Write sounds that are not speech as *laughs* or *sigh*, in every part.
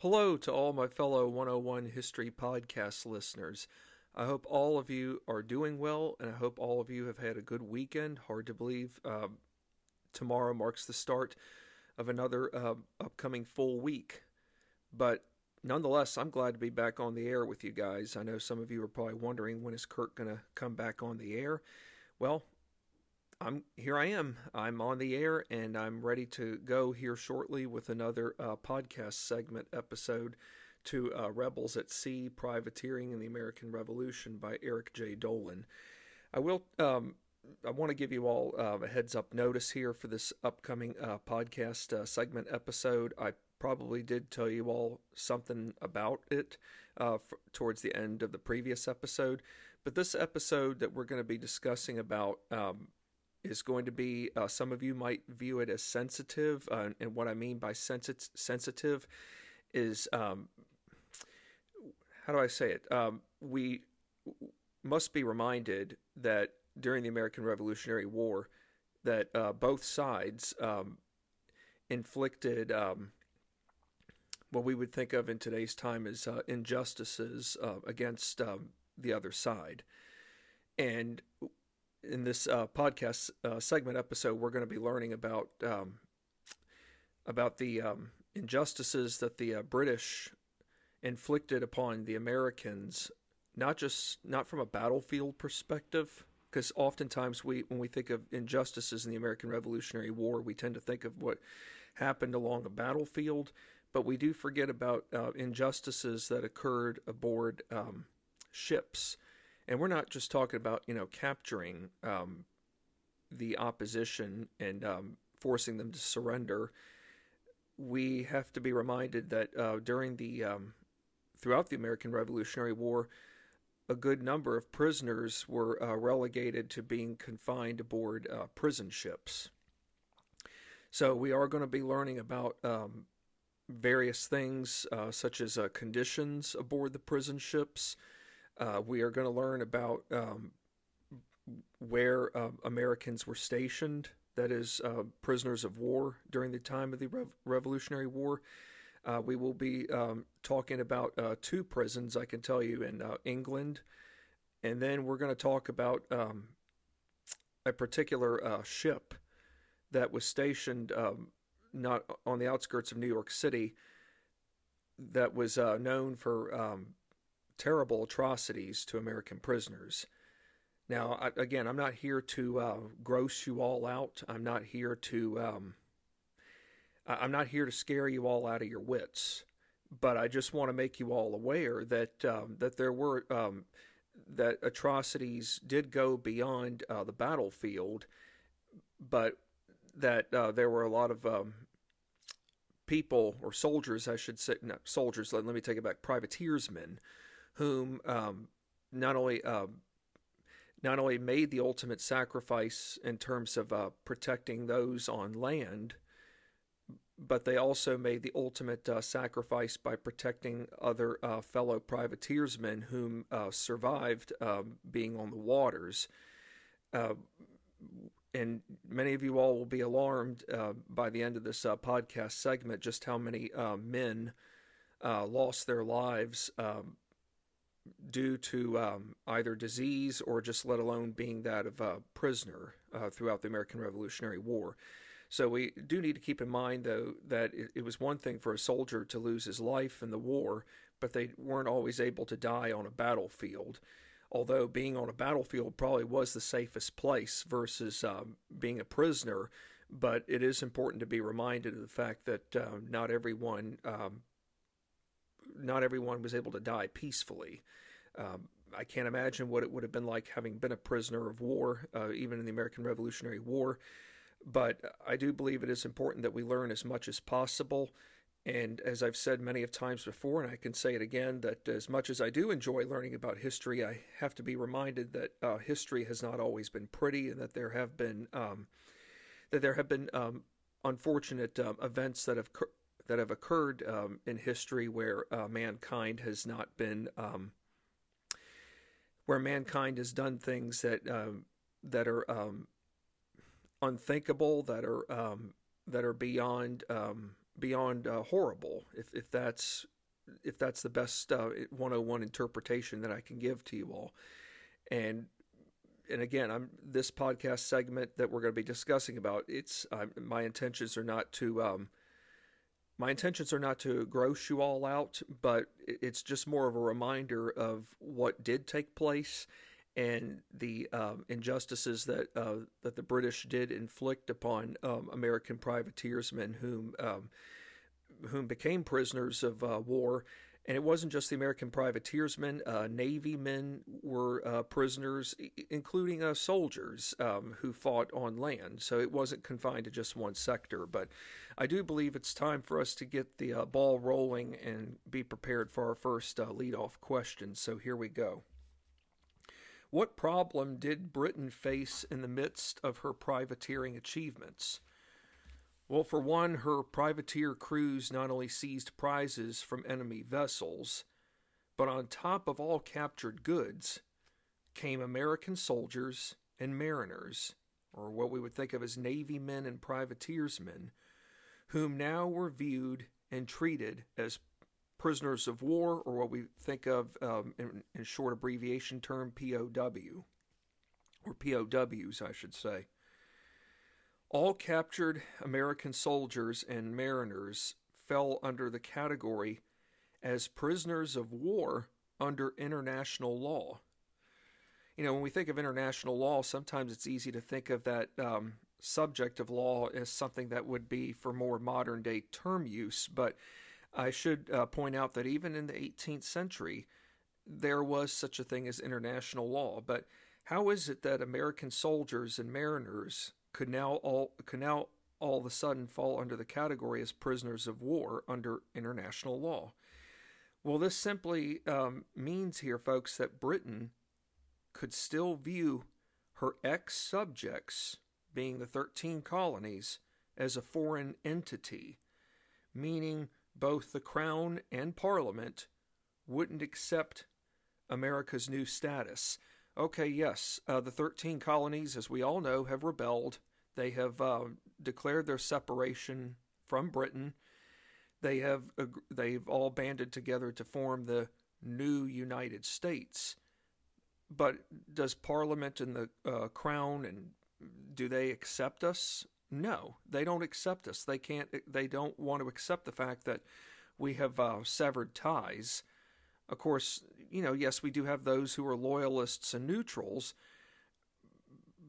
Hello to all my fellow 101 History Podcast listeners. I hope all of you are doing well, and I hope all of you have had a good weekend. Hard to believe uh, tomorrow marks the start of another uh, upcoming full week. But nonetheless, I'm glad to be back on the air with you guys. I know some of you are probably wondering when is Kurt going to come back on the air. Well, I'm here. I am. I'm on the air, and I'm ready to go here shortly with another uh, podcast segment episode to uh, "Rebels at Sea: Privateering in the American Revolution" by Eric J. Dolin. I will. Um, I want to give you all uh, a heads up notice here for this upcoming uh, podcast uh, segment episode. I probably did tell you all something about it uh, f- towards the end of the previous episode, but this episode that we're going to be discussing about um, is going to be uh, some of you might view it as sensitive uh, and what i mean by sensi- sensitive is um, how do i say it? Um, we must be reminded that during the american revolutionary war that uh, both sides um, inflicted um, what we would think of in today's time as uh, injustices uh, against um, the other side. And in this uh, podcast uh, segment episode, we're going to be learning about um, about the um, injustices that the uh, British inflicted upon the Americans, not just not from a battlefield perspective, because oftentimes we when we think of injustices in the American Revolutionary War, we tend to think of what happened along a battlefield, but we do forget about uh, injustices that occurred aboard um, ships and we're not just talking about you know capturing um, the opposition and um, forcing them to surrender. We have to be reminded that uh, during the um, throughout the American Revolutionary War, a good number of prisoners were uh, relegated to being confined aboard uh, prison ships. So we are going to be learning about um, various things, uh, such as uh, conditions aboard the prison ships. Uh, we are going to learn about um, where uh, Americans were stationed, that is, uh, prisoners of war during the time of the Rev- Revolutionary War. Uh, we will be um, talking about uh, two prisons, I can tell you, in uh, England. And then we're going to talk about um, a particular ship that was stationed um, not on the outskirts of New York City that was known for um, terrible atrocities to American prisoners. Now, I, again, I'm not here to uh, gross you all out. I'm not here to um, I'm not here to scare you all out of your wits. But I just want to make you all aware that um, that there were um, that atrocities did go beyond uh, the battlefield, but that uh, there were a lot of um, people or soldiers, I should say, not soldiers. Let, let me take it back, privateersmen whom um, not only uh, not only made the ultimate sacrifice in terms of uh, protecting those on land, but they also made the ultimate uh, sacrifice by protecting other uh, fellow privateersmen whom uh, survived um, being on the waters. Uh, and many of you all will be alarmed by the end of this podcast segment just how many men lost their lives um, due to um, either disease or just let alone being that of a prisoner uh, throughout the American Revolutionary War. So we do need to keep in mind, though, that it, it, was one thing for a soldier to lose his life in the war, but they weren't always able to die on a battlefield. Although being on a battlefield probably was the safest place versus um, being a prisoner, but it is important to be reminded of the fact that uh, not everyone um, not everyone was able to die peacefully. Um, I can't imagine what it would have been like having been a prisoner of war, uh, even in the American Revolutionary War. But I do believe it is important that we learn as much as possible. And as I've said many of times before, and I can say it again, that as much as I do enjoy learning about history, I have to be reminded that uh, history has not always been pretty, and that there have been um, that there have been um, unfortunate um, events that have that have occurred um, in history where uh, mankind has not been um, where mankind has done things that um, that are um, unthinkable, that are um, that are beyond um, beyond uh, horrible. If if that's if that's the best uh, 101 interpretation that I can give to you all, and and again, I'm this podcast segment that we're going to be discussing about. It's my intentions are not to um, my intentions are not to gross you all out, but it's just more of a reminder of what did take place and the um, injustices that uh, that the British did inflict upon um, American privateersmen, whom um, whom became prisoners of uh, war and it wasn't just the American privateersmen, uh, Navy men were uh, prisoners, including uh, soldiers um, who fought on land. So it wasn't confined to just one sector. But I do believe it's time for us to get the uh, ball rolling and be prepared for our first uh, lead-off question. So here we go. What problem did Britain face in the midst of her privateering achievements? Well, for one, her privateer crews not only seized prizes from enemy vessels, but on top of all captured goods came American soldiers and mariners, or what we would think of as Navy men and privateersmen, whom now were viewed and treated as prisoners of war, or what we think of um, in, in short abbreviation term POW, or POWs, I should say. All captured American soldiers and mariners fell under the category as prisoners of war under international law. You know, when we think of international law, sometimes it's easy to think of that um, subject of law as something that would be for more modern day term use. But I should uh, point out that even in the 18th century, there was such a thing as international law. But how is it that American soldiers and mariners could now all could now all of a sudden fall under the category as prisoners of war under international law. Well, this simply um, means here, folks, that Britain could still view her ex subjects, being the 13 colonies, as a foreign entity, meaning both the Crown and Parliament wouldn't accept America's new status. Okay, yes, uh, the 13 colonies, as we all know, have rebelled. They have uh, declared their separation from Britain. They have they've all banded together to form the new United States. But does Parliament and the uh, Crown and do they accept us? No, they don't accept us. They can't. They don't want to accept the fact that we have uh, severed ties. Of course, you know, yes, we do have those who are loyalists and neutrals,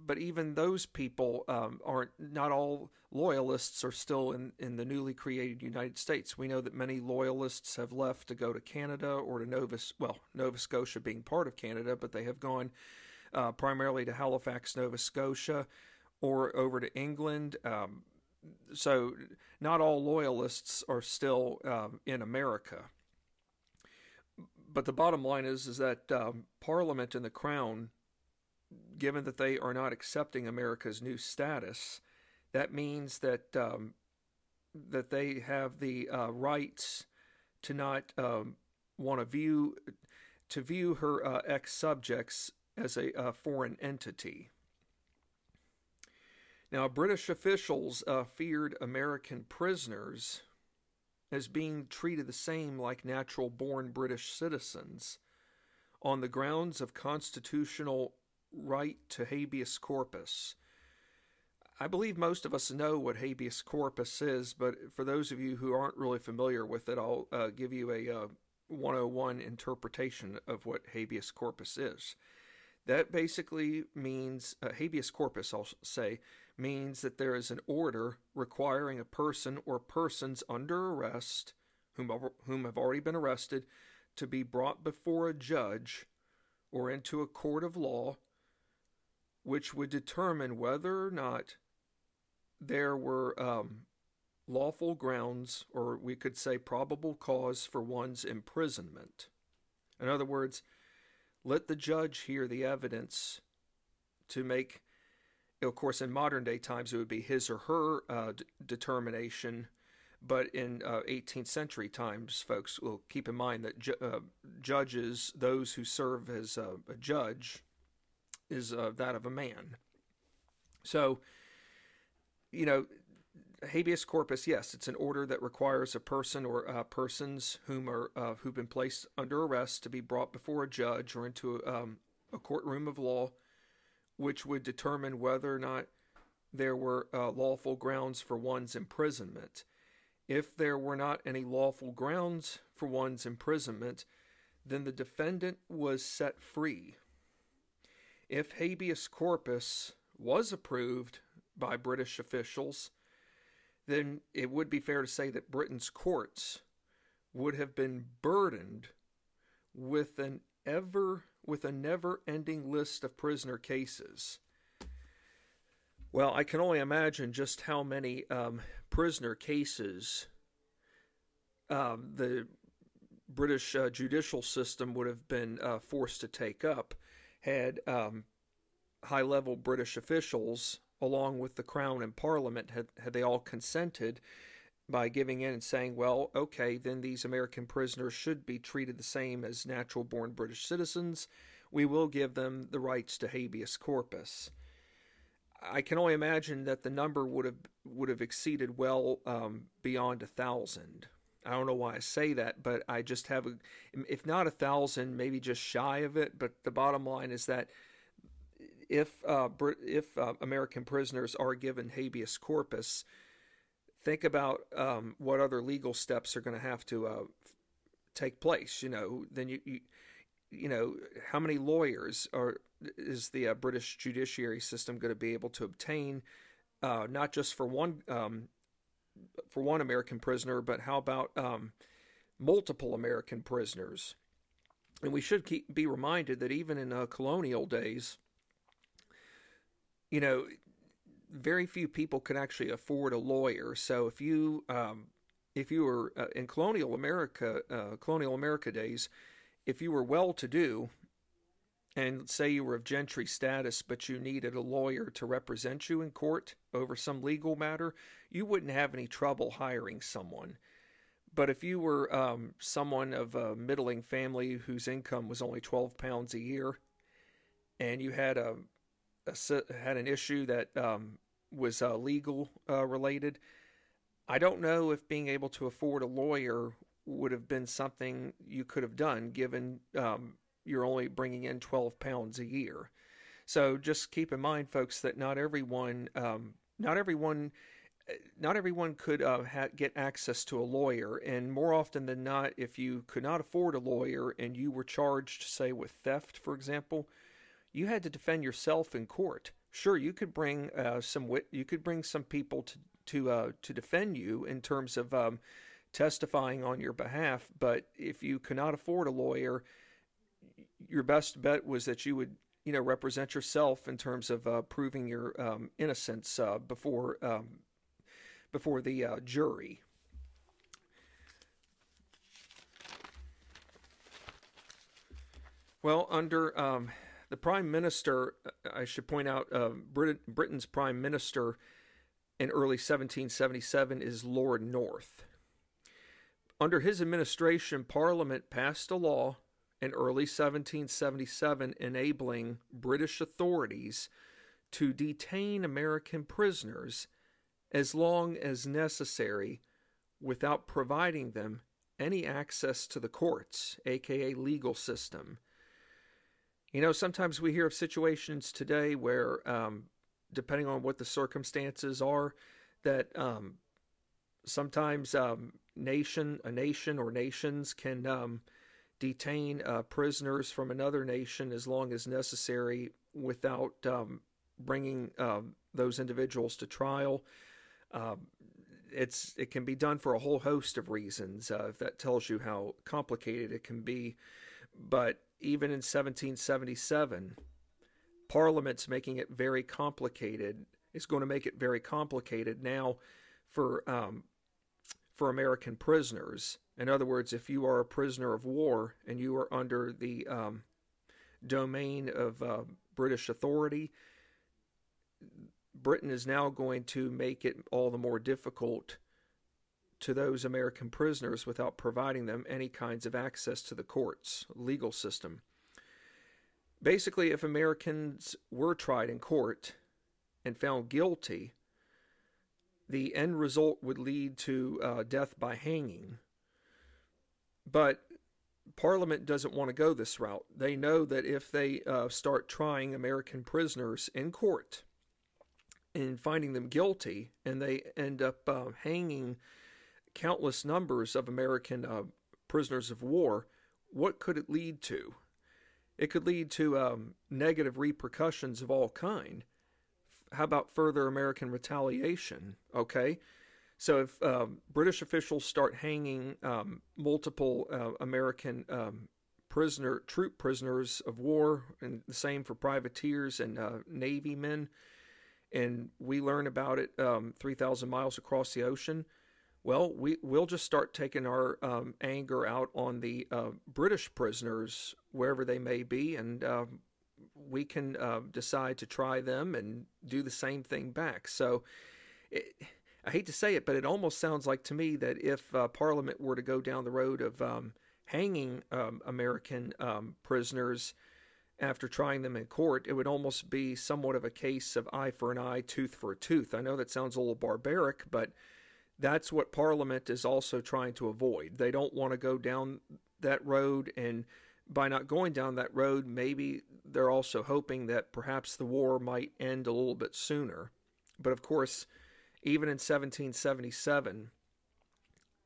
but even those people um, aren't. Not all loyalists are still in in the newly created United States. We know that many loyalists have left to go to Canada or to Nova. Well, Nova Scotia being part of Canada, but they have gone uh, primarily to Halifax, Nova Scotia, or over to England. Um, so, not all loyalists are still um, in America but the bottom line is is that um, Parliament and the Crown, given that they are not accepting America's new status, that means that um, that they have the uh, rights to not um, want to view to view her uh, ex subjects as a, a, foreign entity. Now, British officials uh, feared American prisoners as being treated the same like natural born British citizens on the grounds of constitutional right to habeas corpus. I believe most of us know what habeas corpus is, but for those of you who aren't really familiar with it, I'll uh, give you a uh, 101 interpretation of what habeas corpus is. That basically means, uh, habeas corpus, I'll say, means that there is an order requiring a person or persons under arrest, whom, whom have already been arrested, to be brought before a judge or into a court of law, which would determine whether or not there were um, lawful grounds, or we could say probable cause for one's imprisonment. In other words, let the judge hear the evidence to make of course, in modern day times, it would be his or her uh, d- determination. But in uh, 18th century times, folks will keep in mind that ju- uh, judges, those who serve as a, a judge, is uh, that of a man. So, you know, habeas corpus, yes, it's an order that requires a person or uh, persons whom are uh, who've been placed under arrest to be brought before a judge or into um, a courtroom of law, which would determine whether or not there were uh, lawful grounds for one's imprisonment. If there were not any lawful grounds for one's imprisonment, then the defendant was set free. If habeas corpus was approved by British officials, then it would be fair to say that Britain's courts would have been burdened with an ever with a never-ending list of prisoner cases. Well, I can only imagine just how many um, prisoner cases um, the British uh, judicial system would have been uh, forced to take up had um, high level British officials, along with the Crown and Parliament, had, had they all consented by giving in and saying, well, okay, then these American prisoners should be treated the same as natural born British citizens. We will give them the rights to habeas corpus. I can only imagine that the number would have would have exceeded well um, beyond a thousand. I don't know why I say that, but I just have a, if not a thousand, maybe just shy of it. But the bottom line is that if uh, if uh, American prisoners are given habeas corpus, think about um, what other legal steps are going to have to uh, take place. You know, then you, you you know how many lawyers are is the uh, British judiciary system going to be able to obtain, uh, not just for one um, for one American prisoner, but how about um, multiple American prisoners? And we should keep, be reminded that even in uh, colonial days, you know, very few people could actually afford a lawyer. So if you um, if you were uh, in colonial America, uh, colonial America days, if you were well to do, and say you were of gentry status, but you needed a lawyer to represent you in court over some legal matter, you wouldn't have any trouble hiring someone. But if you were um, someone of a middling family whose income was only 12 pounds a year, and you had a had an issue that um, was uh, legal uh, related, I don't know if being able to afford a lawyer would have been something you could have done, given um, you're only bringing in 12 pounds a year. So just keep in mind, folks, that not everyone, um, not everyone, not everyone could uh, ha- get access to a lawyer. And more often than not, if you could not afford a lawyer and you were charged, say, with theft, for example, you had to defend yourself in court. Sure, you could bring uh, some wit- you could bring some people to to uh, to defend you in terms of um, testifying on your behalf. But if you cannot afford a lawyer, your best bet was that you would you know represent yourself in terms of uh, proving your um, innocence uh, before um, before the uh, jury. Well, under um, the prime minister, uh, I should point out, uh, Brit- Britain's prime minister in early 1777 is Lord North. Under his administration, Parliament passed a law in early 1777 enabling British authorities to detain American prisoners as long as necessary without providing them any access to the courts, aka legal system. You know, sometimes we hear of situations today where, um, depending on what the circumstances are, that um, sometimes um, nation, a nation or nations can um, detain uh, prisoners from another nation as long as necessary without um, bringing um, those individuals to trial. It's it can be done for a whole host of reasons. Uh, if that tells you how complicated it can be, but even in 1777, Parliament's making it very complicated. It's going to make it very complicated now for um, for American prisoners. In other words, if you are a prisoner of war and you are under the um, domain of uh, British authority, Britain is now going to make it all the more difficult to those American prisoners without providing them any kinds of access to the courts, legal system. Basically, if Americans were tried in court and found guilty, the end result would lead to uh, death by hanging. But Parliament doesn't want to go this route. They know that if they uh, start trying American prisoners in court and finding them guilty, and they end up uh, hanging countless numbers of American uh, prisoners of war, what could it lead to? It could lead to um, negative repercussions of all kind. How about further American retaliation? Okay, so if um, British officials start hanging um, multiple uh, American um, prisoner troop prisoners of war, and the same for privateers and uh, navy men, and we learn about it um, three thousand miles across the ocean, well, we we'll just start taking our um, anger out on the uh, British prisoners wherever they may be, and uh, we can uh, decide to try them and do the same thing back. So. It, I hate to say it, but it almost sounds like to me that if uh, Parliament were to go down the road of um, hanging um, American um, prisoners after trying them in court, it would almost be somewhat of a case of eye for an eye, tooth for a tooth. I know that sounds a little barbaric, but that's what Parliament is also trying to avoid. They don't want to go down that road, and by not going down that road, maybe they're also hoping that perhaps the war might end a little bit sooner. But of course, even in 1777,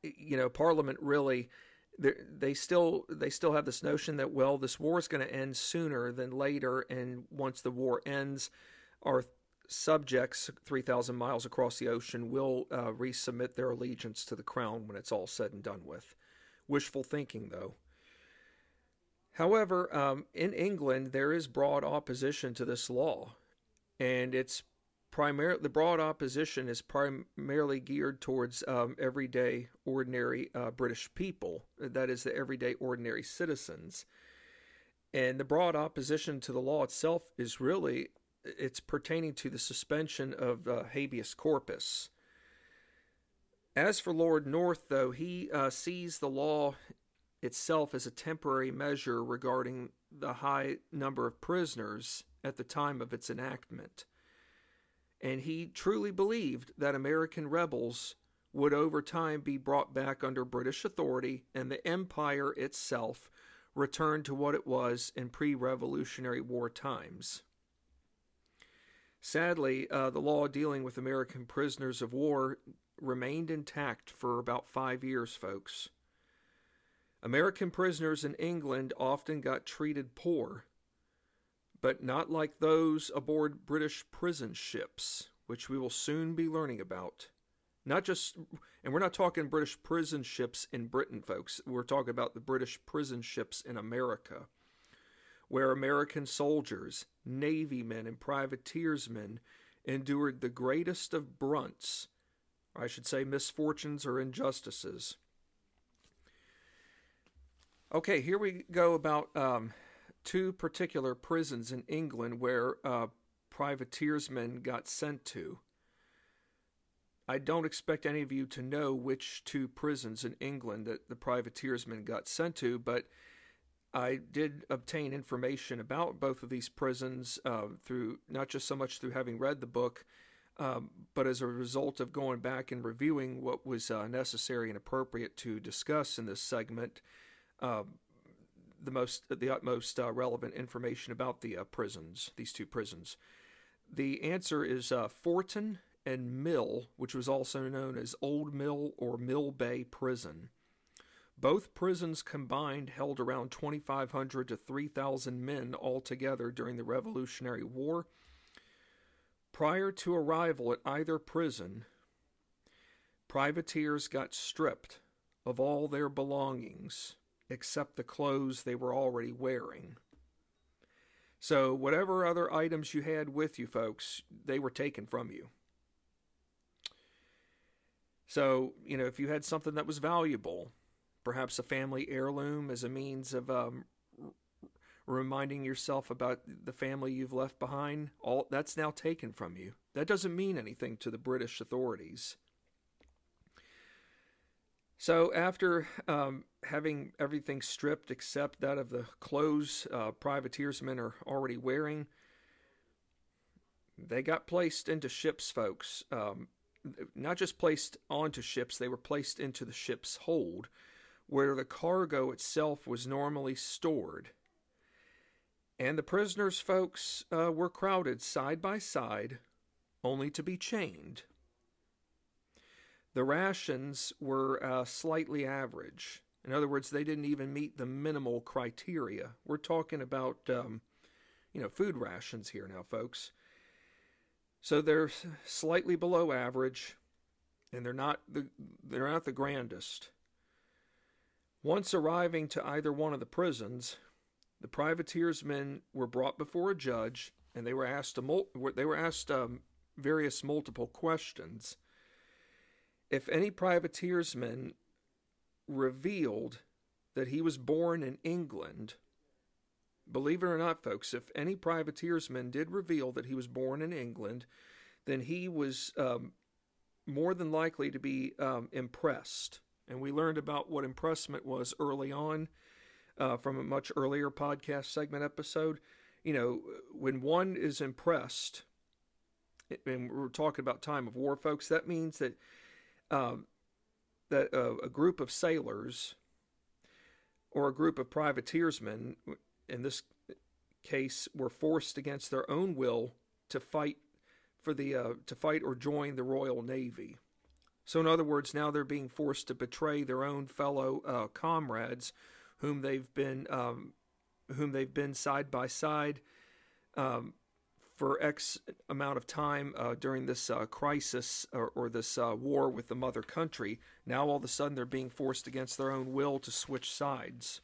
you know, Parliament really they still they still have this notion that well, this war is going to end sooner than later, and once the war ends, our subjects 3,000 miles across the ocean will uh, resubmit their allegiance to the crown when it's all said and done with. Wishful thinking, though. However, um, in England, there is broad opposition to this law, and it's primarily the broad opposition is primarily geared towards um, everyday, ordinary uh, British people. That is, the everyday, ordinary citizens. And the broad opposition to the law itself is really it's pertaining to the suspension of uh, habeas corpus. As for Lord North, though, he uh, sees the law itself as a temporary measure regarding the high number of prisoners at the time of its enactment and he truly believed that American rebels would over time be brought back under British authority and the empire itself return to what it was in pre Revolutionary War times. Sadly, uh, the law dealing with American prisoners of war remained intact for about five years, folks. American prisoners in England often got treated poor but not like those aboard British prison ships, which we will soon be learning about. Not just, and we're not talking British prison ships in Britain, folks. We're talking about the British prison ships in America, where American soldiers, Navy men, and privateersmen endured the greatest of brunts, I should say misfortunes or injustices. Okay, here we go about um, two particular prisons in England where uh, privateersmen got sent to. I don't expect any of you to know which two prisons in England that the privateersmen got sent to, but I did obtain information about both of these prisons uh, through not just so much through having read the book, um, but as a result of going back and reviewing what was uh, necessary and appropriate to discuss in this segment. Uh, the most the utmost uh, relevant information about the uh, prisons, these two prisons? The answer is uh, Forton and Mill, which was also known as Old Mill or Mill Bay Prison. Both prisons combined held around 2,500 to 3,000 men altogether during the Revolutionary War. Prior to arrival at either prison, privateers got stripped of all their belongings except the clothes they were already wearing. So, whatever other items you had with you, folks, they were taken from you. So, you know, if you had something that was valuable, perhaps a family heirloom as a means of um, reminding yourself about the family you've left behind, all that's now taken from you. That doesn't mean anything to the British authorities. So after um, having everything stripped except that of the clothes uh, privateersmen are already wearing, they got placed into ships, folks. Um, not just placed onto ships, they were placed into the ship's hold, where the cargo itself was normally stored. And the prisoners, folks, uh, were crowded side by side, only to be chained. The rations were uh, slightly average. In other words, they didn't even meet the minimal criteria. We're talking about, um, you know, food rations here now, folks. So they're slightly below average, and they're not the they're not the grandest. Once arriving to either one of the prisons, the privateersmen were brought before a judge, and they were asked mul- they were asked um, various multiple questions. If any privateersman revealed that he was born in England, believe it or not, folks, if any privateersman did reveal that he was born in England, then he was um, more than likely to be um, impressed. And we learned about what impressment was early on uh, from a much earlier podcast segment episode. You know, when one is impressed, and we're talking about time of war, folks, that means that um, that uh, a group of sailors or a group of privateersmen, in this case, were forced against their own will to fight for the uh, to fight or join the Royal Navy. So, in other words, now they're being forced to betray their own fellow uh, comrades, whom they've been um, whom they've been side by side um, for X amount of time uh, during this uh, crisis or, or this uh, war with the mother country. Now all of a sudden they're being forced against their own will to switch sides.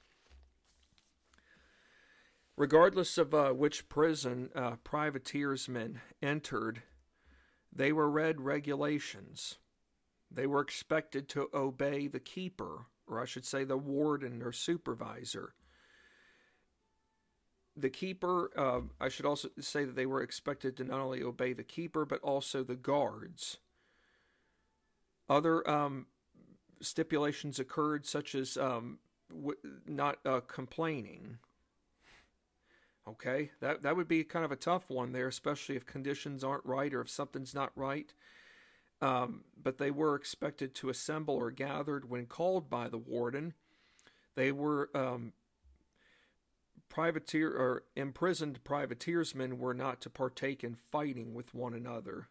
Regardless of uh, which prison uh, privateersmen entered, they were read regulations. They were expected to obey the keeper, or I should say the warden or supervisor the keeper, uh, I should also say that they were expected to not only obey the keeper, but also the guards. Other um, stipulations occurred, such as um, w- not uh, complaining. Okay, that, that would be kind of a tough one there, especially if conditions aren't right or if something's not right. Um, but they were expected to assemble or gathered when called by the warden. They were um, privateer or imprisoned privateersmen were not to partake in fighting with one another.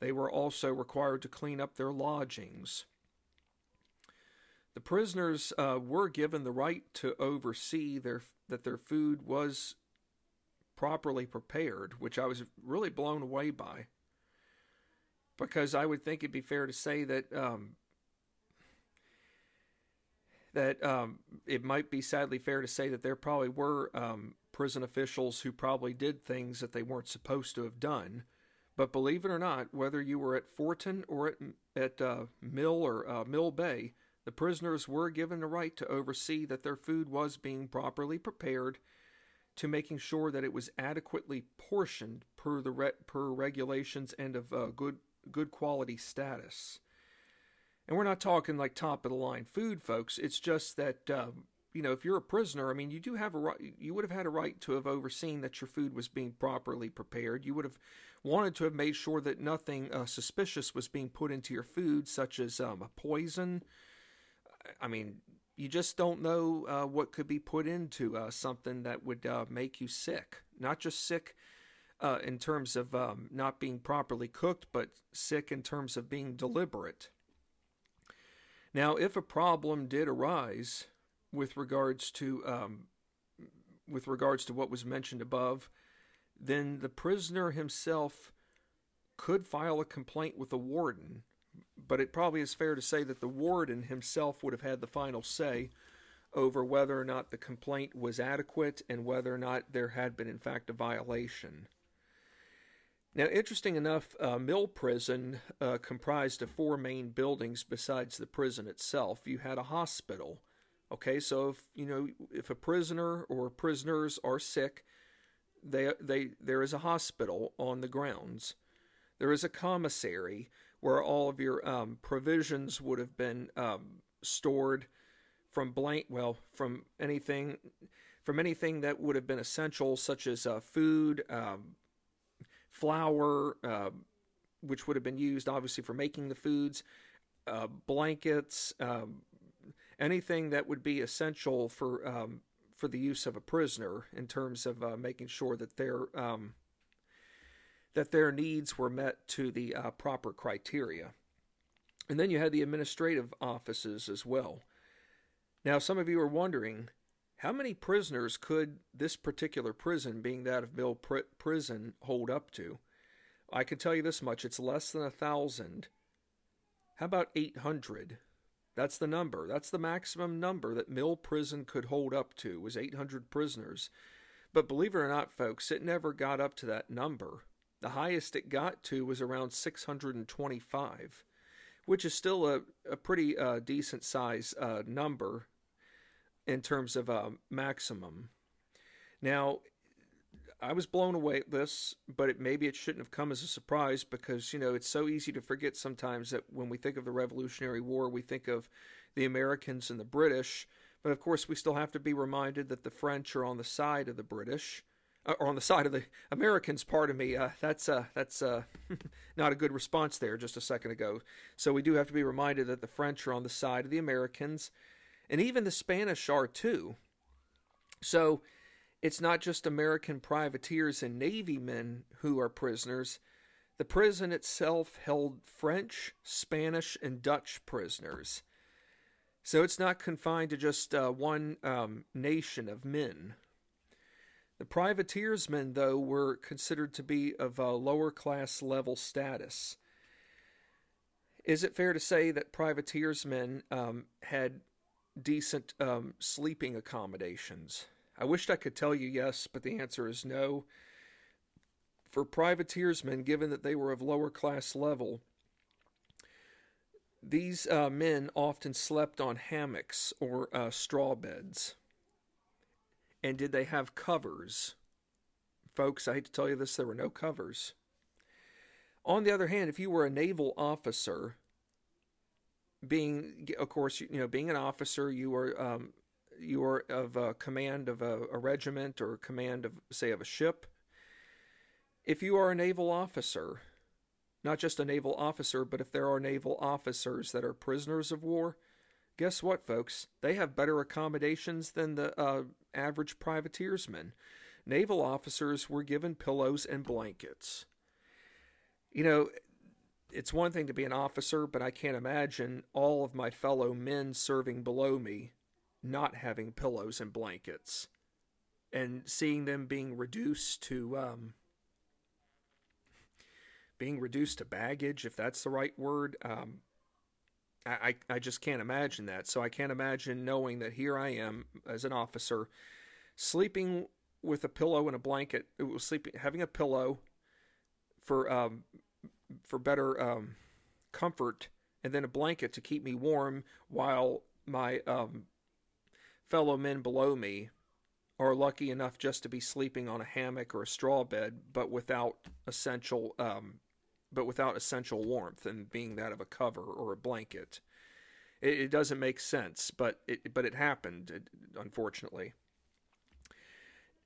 They were also required to clean up their lodgings. The prisoners uh, were given the right to oversee their that their food was properly prepared, which I was really blown away by. Because I would think it'd be fair to say that um, that um, it might be sadly fair to say that there probably were um, prison officials who probably did things that they weren't supposed to have done. But believe it or not, whether you were at Forton or at, at uh, Mill or uh, Mill Bay, the prisoners were given the right to oversee that their food was being properly prepared, to making sure that it was adequately portioned per the re- per regulations and of uh, good good quality status. And we're not talking like top of the line food, folks. It's just that um, you know if you're a prisoner, I mean, you do have a right. You would have had a right to have overseen that your food was being properly prepared. You would have wanted to have made sure that nothing uh, suspicious was being put into your food, such as um, a poison. I mean, you just don't know uh, what could be put into uh, something that would uh, make you sick. Not just sick uh, in terms of um, not being properly cooked, but sick in terms of being deliberate. Now, if a problem did arise with regards to um, with regards to what was mentioned above, then the prisoner himself could file a complaint with the warden. But it probably is fair to say that the warden himself would have had the final say over whether or not the complaint was adequate and whether or not there had been, in fact, a violation. Now, interesting enough, uh, Mill Prison uh, comprised of four main buildings besides the prison itself. You had a hospital. Okay, so if you know if a prisoner or prisoners are sick, they they there is a hospital on the grounds. There is a commissary where all of your um, provisions would have been um, stored from blank well from anything from anything that would have been essential such as uh, food um, flour, uh, which would have been used obviously for making the foods, uh, blankets, um, anything that would be essential for um, for the use of a prisoner in terms of uh, making sure that their um, that their needs were met to the uh, proper criteria. And then you had the administrative offices as well. Now, some of you are wondering how many prisoners could this particular prison, being that of Mill pr- Prison, hold up to? I can tell you this much it's less than a thousand. How about 800? That's the number. That's the maximum number that Mill Prison could hold up to was 800 prisoners. But believe it or not, folks, it never got up to that number. The highest it got to was around 625, which is still a, a pretty uh, decent size uh, number in terms of uh, maximum. Now, I was blown away at this, but it, maybe it shouldn't have come as a surprise because, you know, it's so easy to forget sometimes that when we think of the Revolutionary War, we think of the Americans and the British. But of course, we still have to be reminded that the French are on the side of the British, uh, or on the side of the Americans. Pardon me. Uh, that's uh, that's uh, *laughs* not a good response there just a second ago. So we do have to be reminded that the French are on the side of the Americans, and even the Spanish are too. So it's not just American privateers and Navy men who are prisoners. The prison itself held French, Spanish, and Dutch prisoners. So it's not confined to just uh, one um, nation of men. The privateersmen, though, were considered to be of a lower class level status. Is it fair to say that privateersmen um, had decent um, sleeping accommodations? I wished I could tell you yes, but the answer is no. For privateersmen, given that they were of lower class level, these uh, men often slept on hammocks or uh, straw beds. And did they have covers? Folks, I hate to tell you this, there were no covers. On the other hand, if you were a naval officer, being, of course, you know, being an officer, you are um, you are of a command of a, a regiment or command of, say, of a ship, if you are a naval officer, not just a naval officer, but if there are naval officers that are prisoners of war, guess what, folks? They have better accommodations than the uh, average privateersman. Naval officers were given pillows and blankets. You know, it's one thing to be an officer, but I can't imagine all of my fellow men serving below me not having pillows and blankets and seeing them being reduced to um, being reduced to baggage, if that's the right word. Um, I, I just can't imagine that. So I can't imagine knowing that here I am as an officer sleeping with a pillow and a blanket. Was sleeping, having a pillow for um, for better um, comfort, and then a blanket to keep me warm while my um, fellow men below me are lucky enough just to be sleeping on a hammock or a straw bed, but without essential, um, but without essential warmth and being that of a cover or a blanket. It, it doesn't make sense, but it but it happened, unfortunately.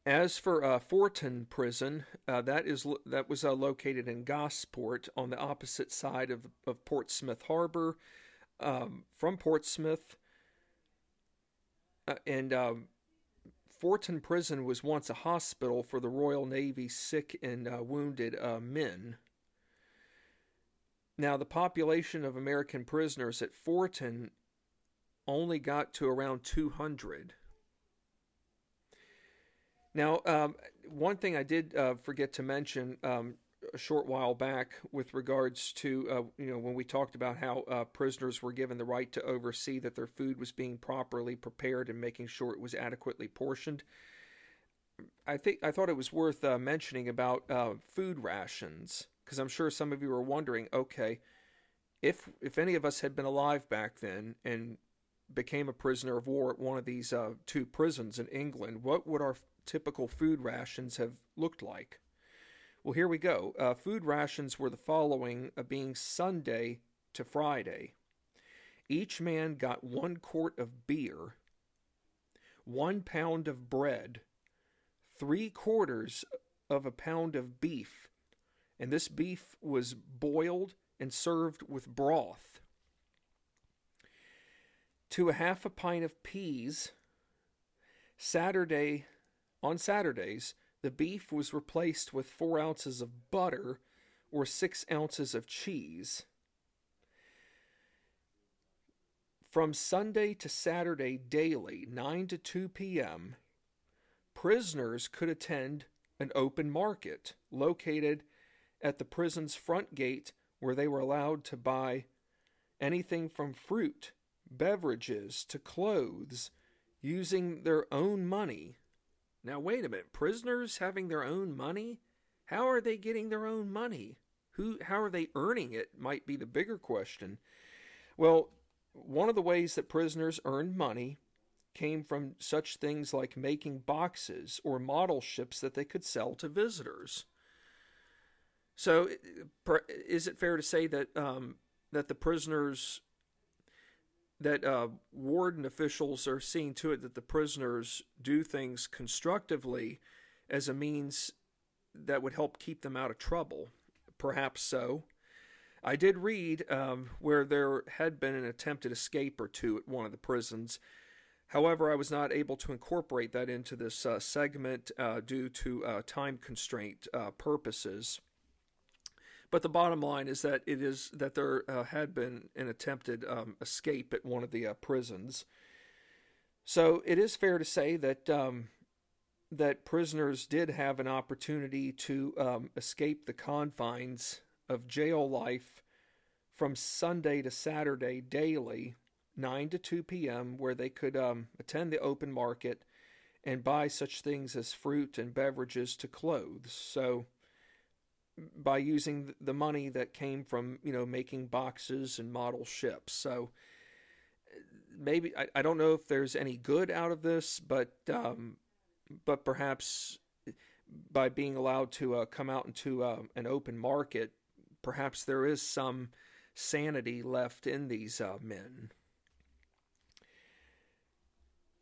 As for uh, Forton Prison, uh, that is that was uh, located in Gosport on the opposite side of of Portsmouth Harbor. Um, from Portsmouth, uh, and um, Forton Prison was once a hospital for the Royal Navy sick and uh, wounded uh, men. Now, the population of American prisoners at Forton only got to around 200. Now, um, one thing I did uh, forget to mention um, a short while back with regards to uh, you know when we talked about how uh, prisoners were given the right to oversee that their food was being properly prepared and making sure it was adequately portioned. I think I thought it was worth uh, mentioning about uh, food rations because I'm sure some of you are wondering, okay, if if any of us had been alive back then and became a prisoner of war at one of these uh, two prisons in England, what would our typical food rations have looked like? Well, here we go. Uh, food rations were the following, uh, being Sunday to Friday. Each man got one quart of beer, one pound of bread, three quarters of a pound of beef, and this beef was boiled and served with broth. To a half a pint of peas, Saturday, on Saturdays, the beef was replaced with four ounces of butter or six ounces of cheese. From Sunday to Saturday daily, 9 to 2 p.m., prisoners could attend an open market located at the prison's front gate where they were allowed to buy anything from fruit, beverages, to clothes using their own money. Now, wait a minute. Prisoners having their own money? How are they getting their own money? Who, how are they earning it? Might be the bigger question. Well, one of the ways that prisoners earned money came from such things like making boxes or model ships that they could sell to visitors. So, is it fair to say that um, that the prisoners that uh, warden officials are seeing to it that the prisoners do things constructively as a means that would help keep them out of trouble? Perhaps so. I did read um, where there had been an attempted escape or two at one of the prisons. However, I was not able to incorporate that into this uh, segment uh, due to uh, time constraint uh, purposes. But the bottom line is that it is that there uh, had been an attempted um, escape at one of the uh, prisons. So it is fair to say that um, that prisoners did have an opportunity to um, escape the confines of jail life from Sunday to Saturday daily, 9 to 2 p.m., where they could um, attend the open market and buy such things as fruit and beverages to clothes. So, by using the money that came from, you know, making boxes and model ships. So, maybe, I, I don't know if there's any good out of this, but, um, but perhaps by being allowed to uh, come out into uh, an open market, perhaps there is some sanity left in these uh, men.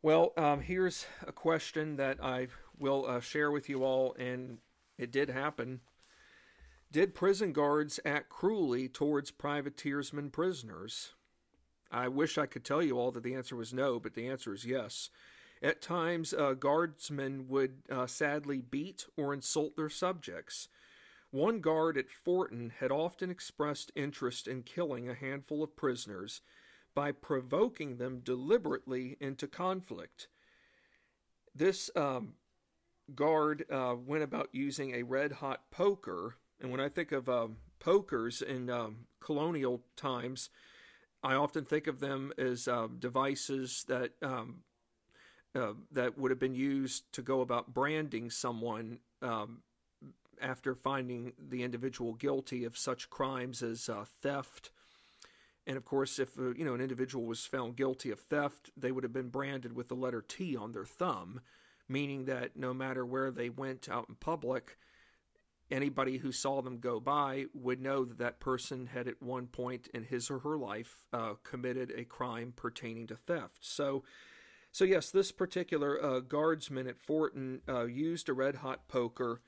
Well, um, here's a question that I will uh, share with you all, and it did happen. Did prison guards act cruelly towards privateersmen prisoners? I wish I could tell you all that the answer was no, but the answer is yes. At times, uh, guardsmen would uh, sadly beat or insult their subjects. One guard at Forton had often expressed interest in killing a handful of prisoners by provoking them deliberately into conflict. This um, guard uh, went about using a red hot poker, and when I think of uh, pokers in um, colonial times, I often think of them as uh, devices that um, uh, that would have been used to go about branding someone um, after finding the individual guilty of such crimes as uh, theft. And of course, if uh, you know an individual was found guilty of theft, they would have been branded with the letter T on their thumb, meaning that no matter where they went out in public, anybody who saw them go by would know that that person had at one point in his or her life uh, committed a crime pertaining to theft. So, so yes, this particular uh, guardsman at Forton uh, used a red hot poker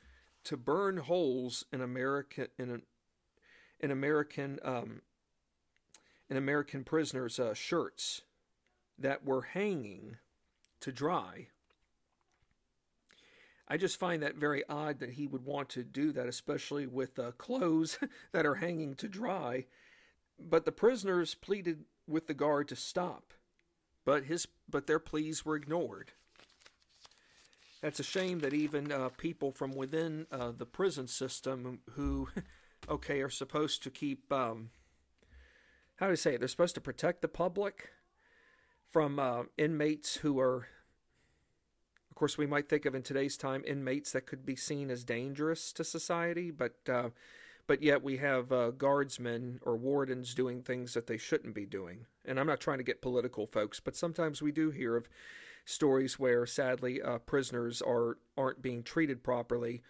to burn holes in American in an in American um, in American prisoners' uh, shirts that were hanging to dry. I just find that very odd that he would want to do that, especially with uh, clothes *laughs* that are hanging to dry. But the prisoners pleaded with the guard to stop, but his but their pleas were ignored. That's a shame that even uh, people from within uh, the prison system who, *laughs* okay, are supposed to keep, um, how do I say it? They're supposed to protect the public from uh, inmates who are, course, we might think of in today's time inmates that could be seen as dangerous to society, but uh, but yet we have uh, guardsmen or wardens doing things that they shouldn't be doing. And I'm not trying to get political, folks, but sometimes we do hear of stories where sadly uh, prisoners are aren't being treated properly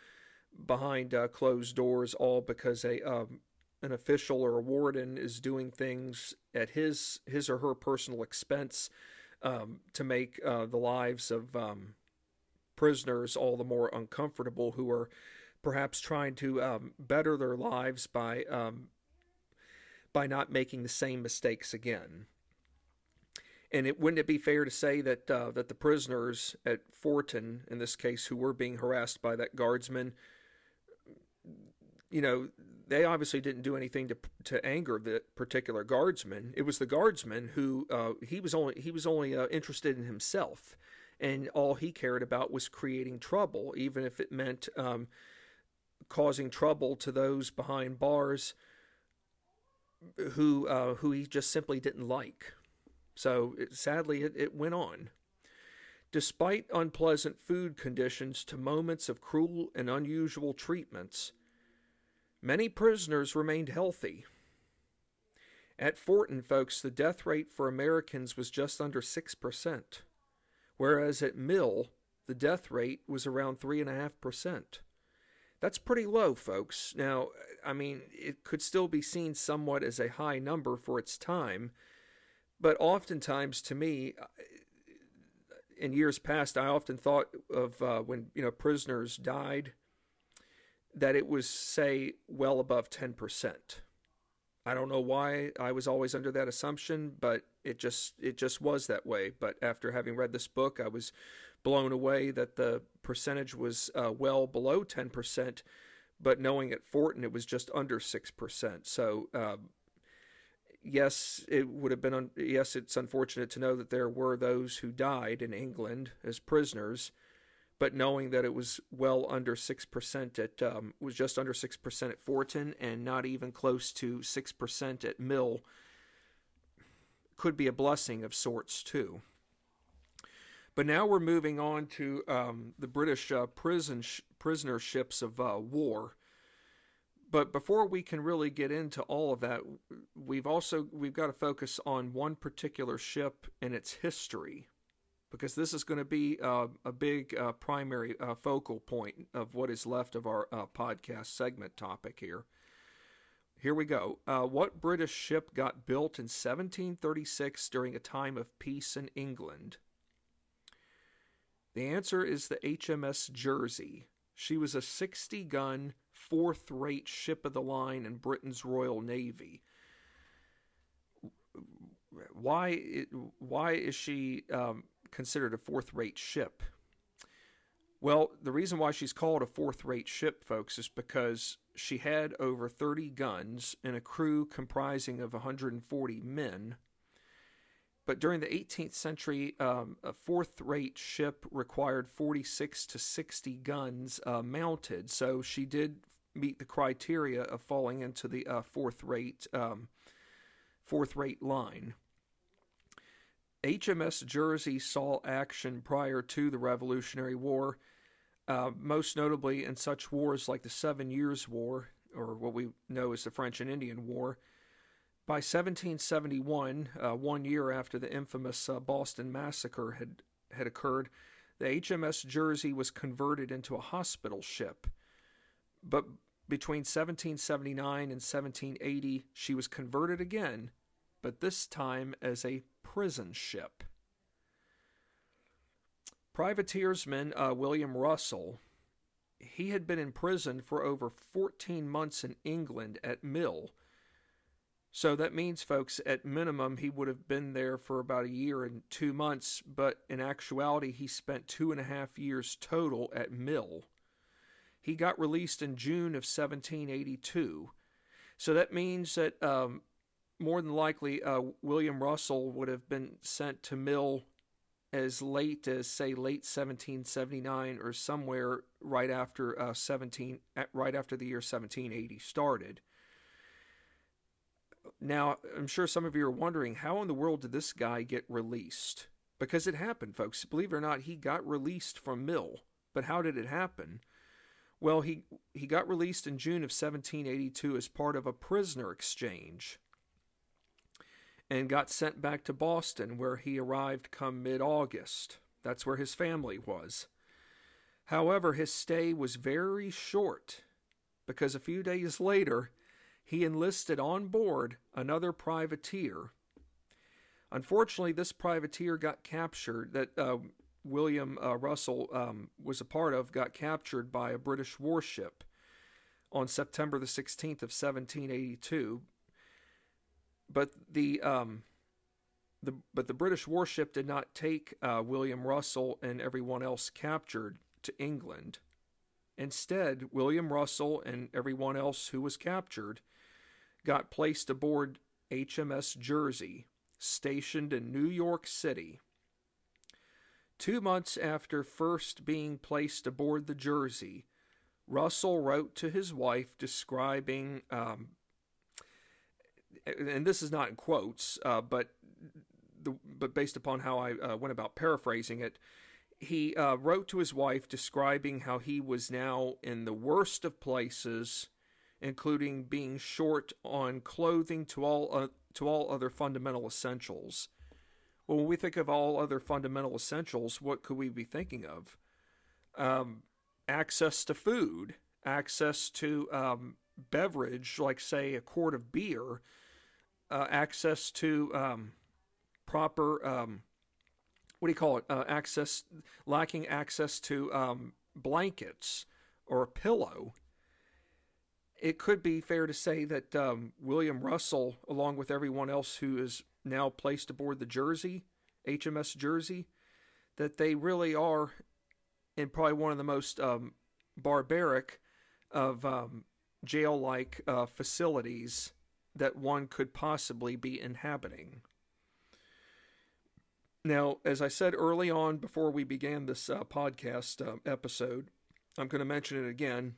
behind uh, closed doors, all because a um, an official or a warden is doing things at his his or her personal expense um, to make uh, the lives of um, prisoners all the more uncomfortable who are perhaps trying to um, better their lives by um, by not making the same mistakes again. And it wouldn't it be fair to say that uh, that the prisoners at Forton, in this case, who were being harassed by that guardsman, you know, they obviously didn't do anything to to anger the particular guardsman. It was the guardsman who uh, he was only he was only uh, interested in himself, and all he cared about was creating trouble, even if it meant um, causing trouble to those behind bars who uh, who he just simply didn't like. So it, sadly, it, it went on. Despite unpleasant food conditions to moments of cruel and unusual treatments, many prisoners remained healthy. At Forton, folks, the death rate for Americans was just under 6%, whereas at Mill, the death rate was around 3.5%. That's pretty low, folks. Now, I mean, it could still be seen somewhat as a high number for its time, but oftentimes to me, uh, in years past, I often thought of uh, when you know prisoners died that it was say well above ten percent. I don't know why I was always under that assumption, but it just it just was that way. But after having read this book, I was blown away that the percentage was uh, well below ten percent but knowing at Forton it was just under 6%. So, uh, yes, it would have been, un- yes, it's unfortunate to know that there were those who died in England as prisoners, but knowing that it was well under 6% at, um, was just under 6% at Forton and not even close to 6% at Mill could be a blessing of sorts too. But now we're moving on to um, the British uh, prison sh- prisoner ships of uh, war. But before we can really get into all of that, we've also we've got to focus on one particular ship and its history, because this is going to be uh, a big uh, primary uh, focal point of what is left of our uh, podcast segment topic here. Here we go. Uh, what British ship got built in 1736 during a time of peace in England? The answer is the HMS Jersey. She was a 60 gun, fourth rate ship of the line in Britain's Royal Navy. Why, why is she um, considered a fourth rate ship? Well, the reason why she's called a fourth rate ship, folks, is because she had over 30 guns and a crew comprising of 140 men but during the 18th century, um, a fourth rate ship required 46 to 60 guns uh, mounted. So she did meet the criteria of falling into the uh, fourth rate um, fourth rate line. HMS Jersey saw action prior to the Revolutionary War, uh, most notably in such wars like the Seven Years' War, or what we know as the French and Indian War, by 1771, uh, one year after the infamous uh, Boston Massacre had, had occurred, the HMS Jersey was converted into a hospital ship. But between 1779 and 1780, she was converted again, but this time as a prison ship. Privateersman uh, William Russell, he had been in prison for over 14 months in England at Mill so that means, folks, at minimum, he would have been there for about a year and two months, but in actuality, he spent two and a half years total at Mill. He got released in June of 1782. So that means that um, more than likely, uh, William Russell would have been sent to Mill as late as, say, late 1779 or somewhere right after uh, 17, right after the year 1780 started. Now, I'm sure some of you are wondering how in the world did this guy get released? Because it happened, folks. Believe it or not, he got released from Mill. But how did it happen? Well, he, he got released in June of 1782 as part of a prisoner exchange and got sent back to Boston, where he arrived come mid August. That's where his family was. However, his stay was very short because a few days later, he enlisted on board another privateer. Unfortunately, this privateer got captured, that uh, William uh, Russell um, was a part of, got captured by a British warship. on September the 16th of 1782. But the um, the but the British warship did not take uh, William Russell and everyone else captured to England. Instead, William Russell and everyone else who was captured got placed aboard HMS Jersey, stationed in New York City. Two months after first being placed aboard the Jersey, Russell wrote to his wife describing, um, and this is not in quotes, uh, but the, but based upon how I uh, went about paraphrasing it, he uh, wrote to his wife describing how he was now in the worst of places, including being short on clothing to all uh, to all other fundamental essentials. Well, when we think of all other fundamental essentials, what could we be thinking of? Um, access to food, access to um, beverage, like say a quart of beer, uh, access to um, proper um, what do you call it? Uh, access, lacking access to um, blankets or a pillow. It could be fair to say that um, William Russell, along with everyone else who is now placed aboard the Jersey, HMS Jersey, that they really are in probably one of the most um, barbaric of um, jail like uh, facilities that one could possibly be inhabiting. Now, as I said early on before we began this uh, podcast uh, episode, I'm going to mention it again.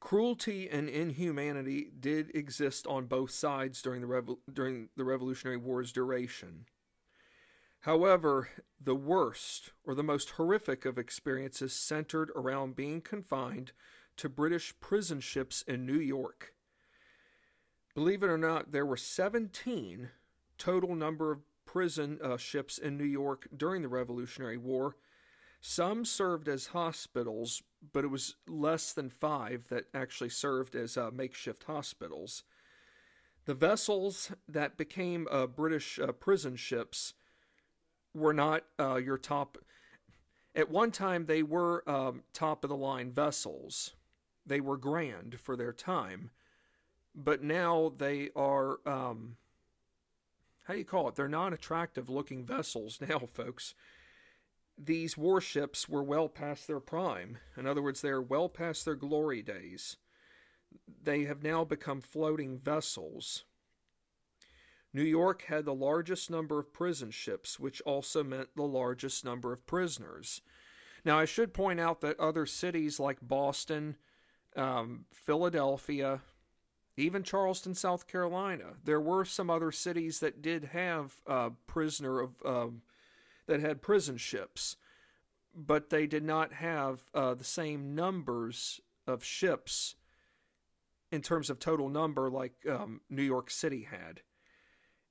Cruelty and inhumanity did exist on both sides during the Revo- during the Revolutionary War's duration. However, the worst or the most horrific of experiences centered around being confined to British prison ships in New York. Believe it or not, there were 17 total number of prison uh, ships in New York during the Revolutionary War. Some served as hospitals, but it was less than five that actually served as uh, makeshift hospitals. The vessels that became uh, British uh, prison ships were not uh, your top. At one time, they were um, top of the line vessels. They were grand for their time, but now they are um, how do you call it? They're non attractive looking vessels *laughs* now, folks. These warships were well past their prime. In other words, they are well past their glory days. They have now become floating vessels. New York had the largest number of prison ships, which also meant the largest number of prisoners. Now, I should point out that other cities like Boston, um, Philadelphia, even Charleston, South Carolina. There were some other cities that did have uh, prisoner of um, that had prison ships, but they did not have uh, the same numbers of ships in terms of total number like um, New York City had,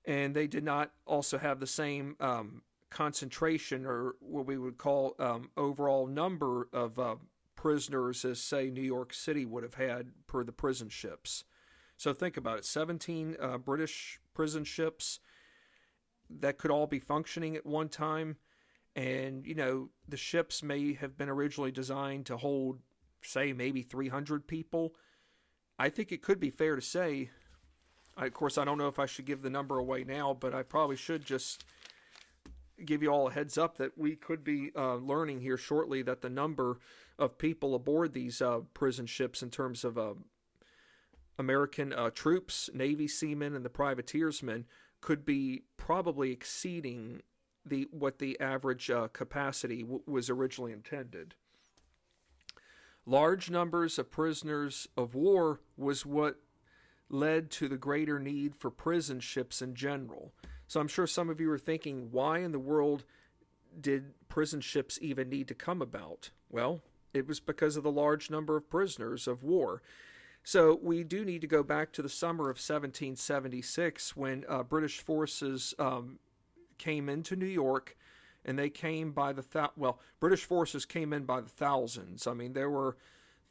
and they did not also have the same um, concentration or what we would call um, overall number of uh, prisoners as say New York City would have had per the prison ships. So think about it 17 uh, British prison ships that could all be functioning at one time. And, you know, the ships may have been originally designed to hold, say, maybe 300 people. I think it could be fair to say, I, of course, I don't know if I should give the number away now, but I probably should just give you all a heads up that we could be uh, learning here shortly that the number of people aboard these uh, prison ships in terms of uh, American uh, troops, Navy seamen, and the privateersmen could be probably exceeding the what the average uh, capacity w- was originally intended. Large numbers of prisoners of war was what led to the greater need for prison ships in general. So I'm sure some of you are thinking, why in the world did prison ships even need to come about? Well, it was because of the large number of prisoners of war. So we do need to go back to the summer of 1776 when uh, British forces um, came into New York, and they came by the th- well, British forces came in by the thousands. I mean, there were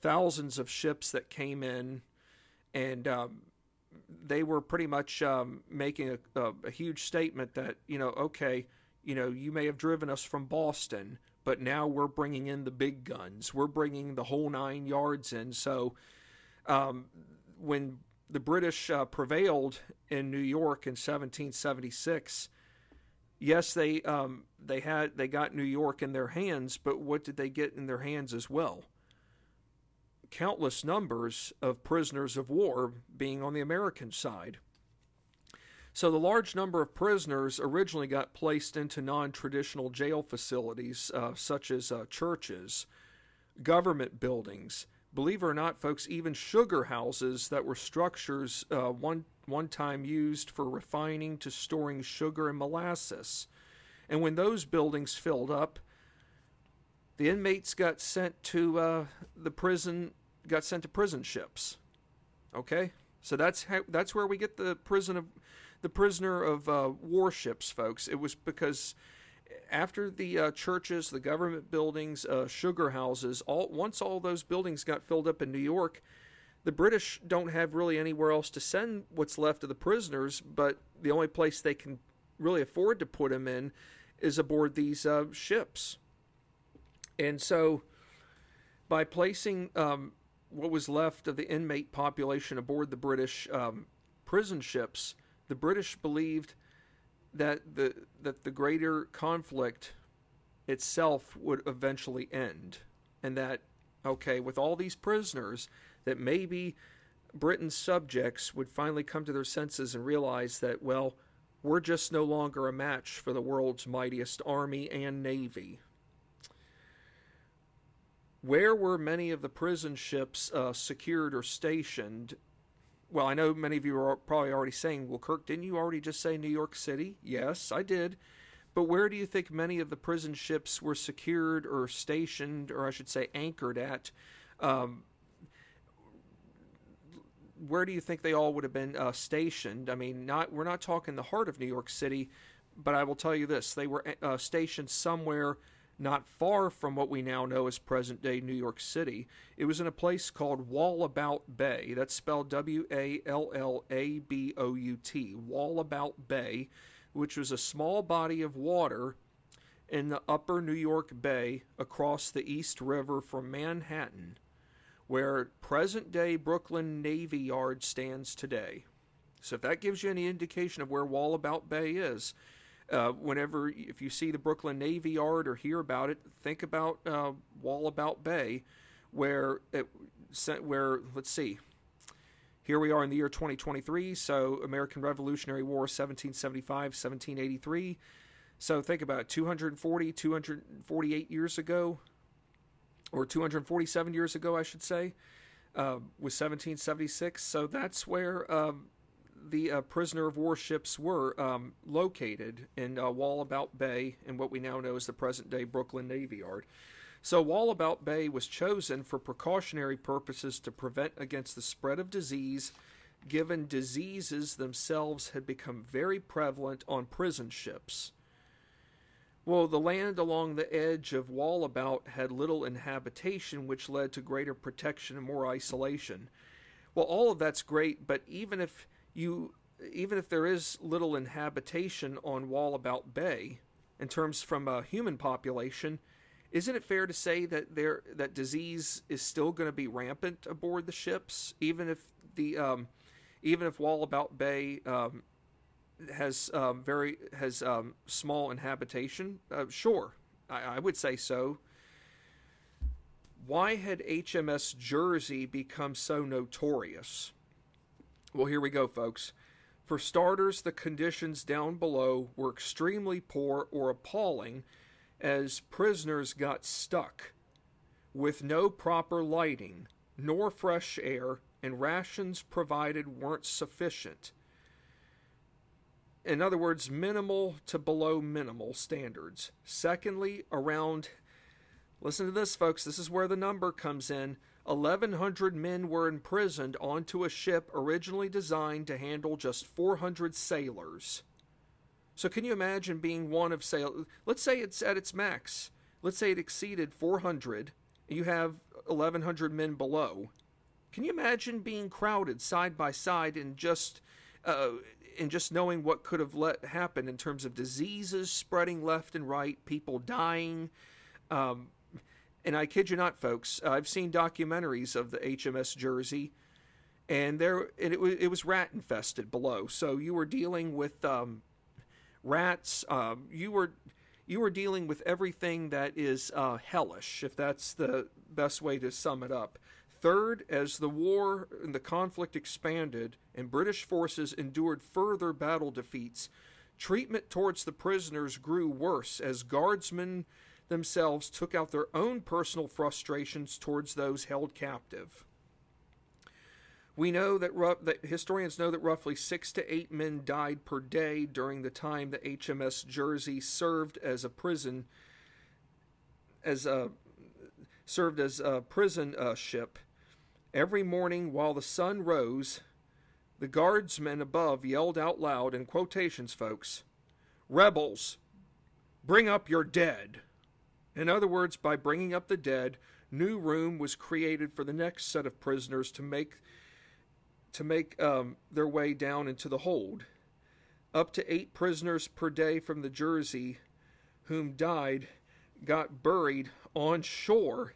thousands of ships that came in, and um, they were pretty much um, making a, a, a huge statement that you know, okay, you know, you may have driven us from Boston, but now we're bringing in the big guns. We're bringing the whole nine yards in. So um, when the British uh, prevailed in New York in 1776, yes, they um, they had they got New York in their hands, but what did they get in their hands as well? Countless numbers of prisoners of war being on the American side. So the large number of prisoners originally got placed into non-traditional jail facilities, uh, such as uh, churches, government buildings. Believe it or not, folks, even sugar houses that were structures uh, one one time used for refining to storing sugar and molasses. And when those buildings filled up, the inmates got sent to uh, the prison, got sent to prison ships. Okay, so that's how that's where we get the prison of the prisoner of uh, warships, folks. It was because after the uh, churches, the government buildings, uh, sugar houses, all once all those buildings got filled up in New York, the British don't have really anywhere else to send what's left of the prisoners. But the only place they can really afford to put them in is aboard these uh, ships. And so, by placing um, what was left of the inmate population aboard the British um, prison ships, the British believed that the that the greater conflict itself would eventually end, and that okay, with all these prisoners, that maybe Britain's subjects would finally come to their senses and realize that well, we're just no longer a match for the world's mightiest army and navy. Where were many of the prison ships uh, secured or stationed well, I know many of you are probably already saying, well, Kirk, didn't you already just say New York City? Yes, I did. But where do you think many of the prison ships were secured or stationed, or I should say anchored at? Um, where do you think they all would have been uh, stationed? I mean, not we're not talking the heart of New York City, but I will tell you this: they were uh, stationed somewhere not far from what we now know as present day New York City. It was in a place called Wallabout Bay. That's spelled W A L L A B O U T. Wallabout Bay, which was a small body of water in the upper New York Bay across the East River from Manhattan, where present day Brooklyn Navy Yard stands today. So, if that gives you any indication of where Wallabout Bay is, uh, whenever if you see the Brooklyn Navy Yard or hear about it, think about uh, Wallabout Bay, where it where let's see. Here we are in the year 2023, so American Revolutionary War 1775, 1783. So think about it, 240, 248 years ago, or 247 years ago, I should say, uh, was 1776. So that's where um, the uh, prisoner of war ships were um, located in uh, Wallabout Bay in what we now know as the present day Brooklyn Navy Yard. So, Wallabout Bay was chosen for precautionary purposes to prevent against the spread of disease, given diseases themselves had become very prevalent on prison ships. Well, the land along the edge of Wallabout had little inhabitation, which led to greater protection and more isolation. Well, all of that's great, but even if you even if there is little inhabitation on Wallabout Bay in terms from a human population, isn't it fair to say that there that disease is still going to be rampant aboard the ships, even if the um, even if Wallabout Bay um, has um, very has um, small inhabitation? Uh, sure, I, I would say so. Why had HMS Jersey become so notorious? Well, here we go, folks. For starters, the conditions down below were extremely poor or appalling as prisoners got stuck with no proper lighting, nor fresh air, and rations provided weren't sufficient. In other words, minimal to below minimal standards. Secondly, around, listen to this, folks, this is where the number comes in 1,100 men were imprisoned onto a ship originally designed to handle just 400 sailors. So, can you imagine being one of sail? Let's say it's at its max. Let's say it exceeded 400. And you have 1,100 men below. Can you imagine being crowded side by side and just, uh, and just knowing what could have let happen in terms of diseases spreading left and right, people dying, Um, and I kid you not, folks, I've seen documentaries of the HMS Jersey, and there and it was it was rat infested below. So you were dealing with um, rats. Um, you were you were dealing with everything that is uh, hellish, if that's the best way to sum it up. Third, as the war and the conflict expanded and British forces endured further battle defeats, treatment towards the prisoners grew worse as guardsmen themselves took out their own personal frustrations towards those held captive. We know that, that, historians know that roughly six to eight men died per day during the time the HMS Jersey served as a prison, as a served as a prison uh, ship. Every morning, while the sun rose, the guardsmen above yelled out loud in quotations, folks, "Rebels, bring up your dead." In other words, by bringing up the dead, new room was created for the next set of prisoners to make to make um, their way down into the hold. Up to eight prisoners per day from the Jersey, whom died, got buried on shore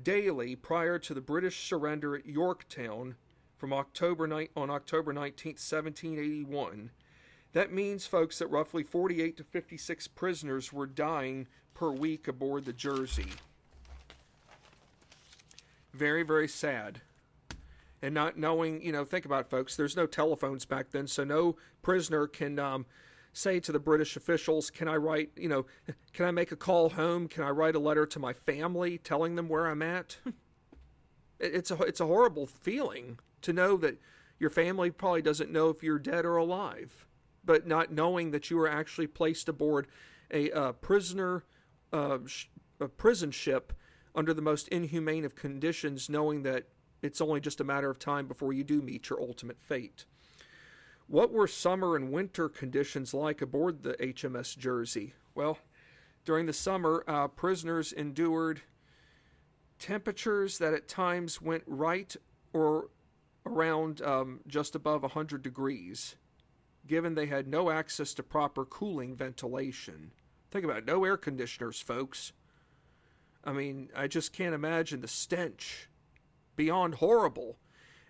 daily prior to the British surrender at Yorktown from October ni- on October 19, 1781. That means, folks, that roughly 48 to 56 prisoners were dying per week aboard the Jersey. Very, very sad and not knowing, you know, think about it, folks. There's no telephones back then, so no prisoner can um, say to the British officials, "Can I write, you know, can I make a call home? Can I write a letter to my family telling them where I'm at?" it's a it's a horrible feeling to know that your family probably doesn't know if you're dead or alive, but not knowing that you were actually placed aboard a uh, prisoner a prison ship under the most inhumane of conditions, knowing that it's only just a matter of time before you do meet your ultimate fate. What were summer and winter conditions like aboard the HMS Jersey? Well, during the summer, uh, prisoners endured temperatures that at times went right or around um, just above 100 degrees, given they had no access to proper cooling ventilation. Think about it, no air conditioners, folks. I mean, I just can't imagine the stench beyond horrible.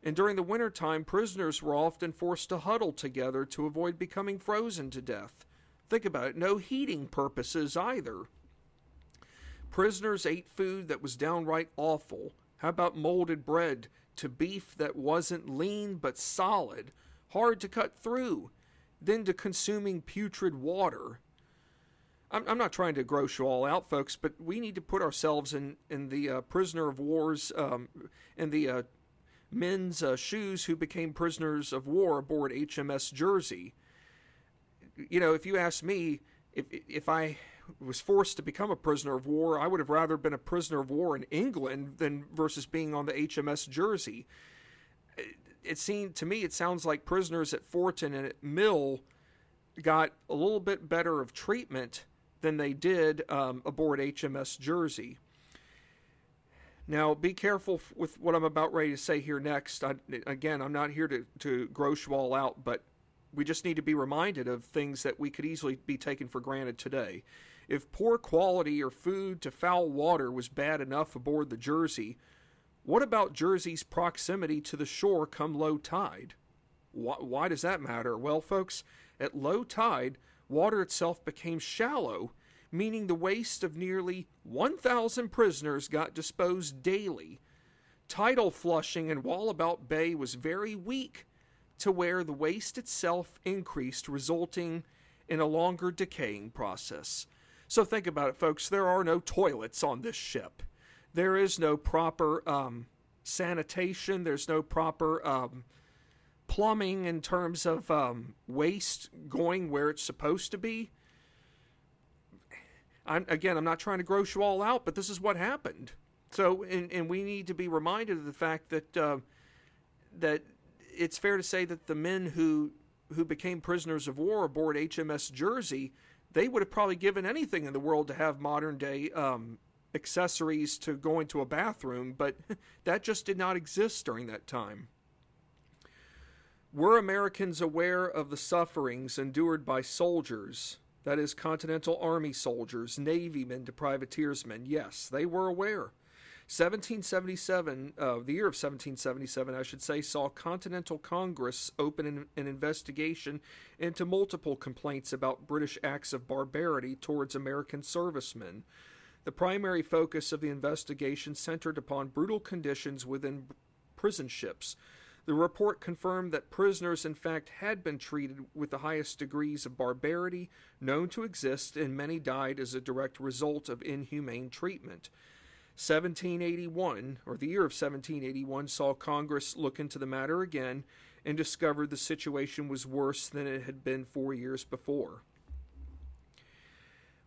And during the winter time, prisoners were often forced to huddle together to avoid becoming frozen to death. Think about it, no heating purposes either. Prisoners ate food that was downright awful. How about molded bread to beef that wasn't lean but solid, hard to cut through? Then to consuming putrid water. I'm, I'm not trying to gross you all out, folks, but we need to put ourselves in in the uh, prisoner of war's um, in the uh, men's uh, shoes who became prisoners of war aboard HMS Jersey. You know, if you ask me, if if I was forced to become a prisoner of war, I would have rather been a prisoner of war in England than versus being on the HMS Jersey. It, seemed to me, it sounds like prisoners at Forton and at Mill got a little bit better of treatment than they did um, aboard HMS Jersey. Now, be careful with what I'm about ready to say here next. I, again, I'm not here to, to gross you all out, but we just need to be reminded of things that we could easily be taken for granted today. If poor quality or food to foul water was bad enough aboard the Jersey, what about Jersey's proximity to the shore come low tide? Why, why does that matter? Well, folks, at low tide, water itself became shallow, meaning the waste of nearly 1,000 prisoners got disposed daily. Tidal flushing in Wallabout Bay was very weak, to where the waste itself increased, resulting in a longer decaying process. So think about it, folks. There are no toilets on this ship. There is no proper um, sanitation. There's no proper um, plumbing in terms of um, waste going where it's supposed to be. I'm, again, I'm not trying to gross you all out, but this is what happened. So, and, and we need to be reminded of the fact that uh, that it's fair to say that the men who who became prisoners of war aboard HMS Jersey, they would have probably given anything in the world to have modern day um, accessories to go into a bathroom, but *laughs* that just did not exist during that time. Were Americans aware of the sufferings endured by soldiers That is, Continental Army soldiers, Navy men to privateersmen. Yes, they were aware. 1777, uh, the year of 1777, I should say, saw Continental Congress open an, an, investigation into multiple complaints about British acts of barbarity towards American servicemen. The primary focus of the investigation centered upon brutal conditions within prison ships. The report confirmed that prisoners, in fact, had been treated with the highest degrees of barbarity known to exist, and many died as a direct result of inhumane treatment. 1781, or the year of 1781, saw Congress look into the matter again and discovered the situation was worse than it had been four years before.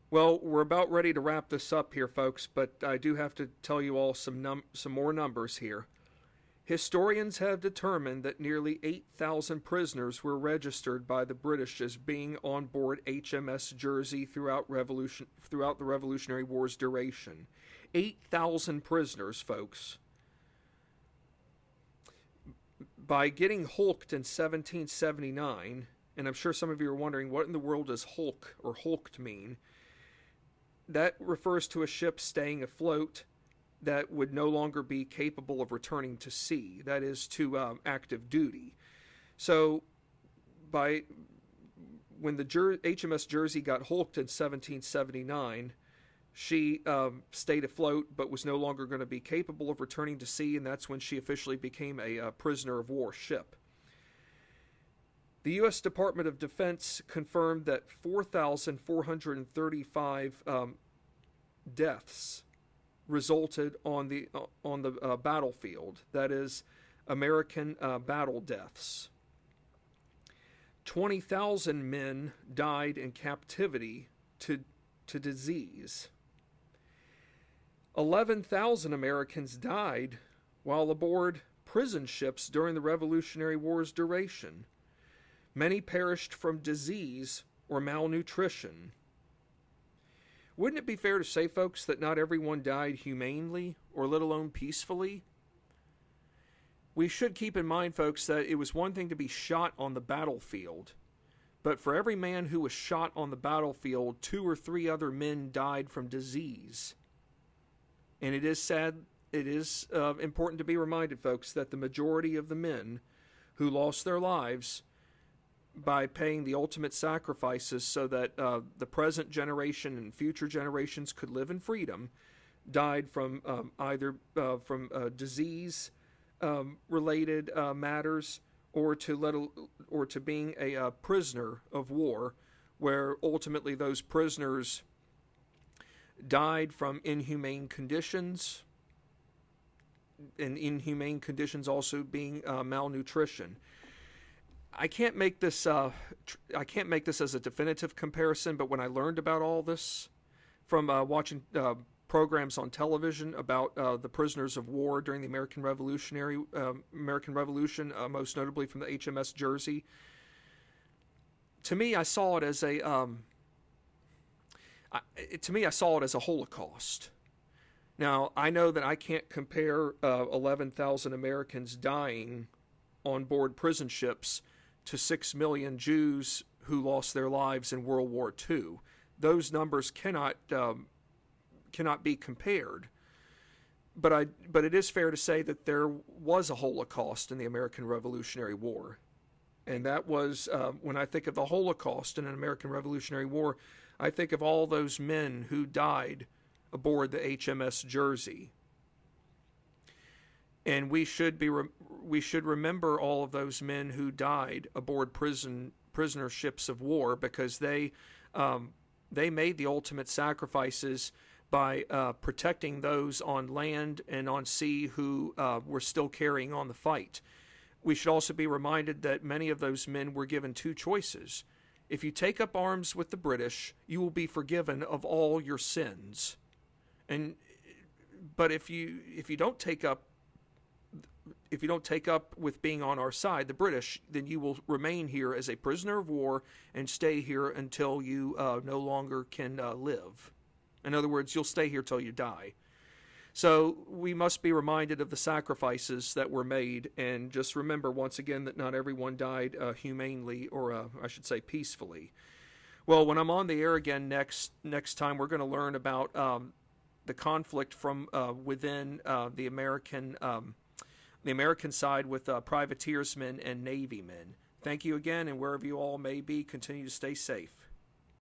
Well, we're about ready to wrap this up here, folks, but I do have to tell you all some num- some more numbers here. Historians have determined that nearly 8,000 prisoners were registered by the British as being on board HMS Jersey throughout, revolution, throughout the Revolutionary War's duration. 8,000 prisoners, folks. By getting hulked in 1779, and I'm sure some of you are wondering what in the world does hulk or hulked mean? That refers to a ship staying afloat that would no longer be capable of returning to sea, that is, to um, active duty. So, by when the Jer- HMS Jersey got hulked in 1779, she um, stayed afloat but was no longer going to be capable of returning to sea, and that's when she officially became a, a prisoner of war ship. The U.S. Department of Defense confirmed that 4,435 um, deaths resulted on the uh, on the uh, battlefield. That is, American uh, battle deaths. 20,000 men died in captivity to, to disease. 11,000 Americans died while aboard prison ships during the Revolutionary War's duration. Many perished from disease or malnutrition. Wouldn't it be fair to say, folks, that not everyone died humanely or let alone peacefully? We should keep in mind, folks, that it was one thing to be shot on the battlefield, but for every man who was shot on the battlefield, two or three other men died from disease. And it is sad, it is uh, important to be reminded, folks, that the majority of the men who lost their lives by paying the ultimate sacrifices so that uh, the present generation and future generations could live in freedom died from um, either uh, from uh, disease um, related uh, matters or to let a, or to being a uh, prisoner of war where ultimately those prisoners died from inhumane conditions and inhumane conditions also being uh, malnutrition I can't make this. Uh, tr- I can't make this as a definitive comparison. But when I learned about all this from uh, watching uh, programs on television about uh, the prisoners of war during the American Revolutionary um, American Revolution, uh, most notably from the HMS Jersey, to me, I saw it as a. Um, I, it, to me, I saw it as a Holocaust. Now, I know that I can't compare uh, 11,000 Americans dying on board prison ships to 6 million Jews who lost their lives in World War II. Those numbers cannot um, cannot be compared. But I but it is fair to say that there was a Holocaust in the American Revolutionary War, and that was um, when I think of the Holocaust in an American Revolutionary War, I think of all those men who died aboard the HMS Jersey and we should be re- we should remember all of those men who died aboard prison prisoner ships of war because they um, they made the ultimate sacrifices by uh, protecting those on land and on sea who uh, were still carrying on the fight. We should also be reminded that many of those men were given two choices. If you take up arms with the British, you will be forgiven of all your sins. And but if you if you don't take up if you don't take up with being on our side, the British, then you will remain here as a prisoner of war and stay here until you uh, no longer can uh, live. In other words, you'll stay here till you die. So we must be reminded of the sacrifices that were made, and just remember once again that not everyone died uh, humanely, or uh, I should say peacefully. Well, when I'm on the air again next next time, we're going to learn about um, the conflict from uh, within uh, the American um, the American side with uh, privateersmen and Navy men. Thank you again, and wherever you all may be, continue to stay safe.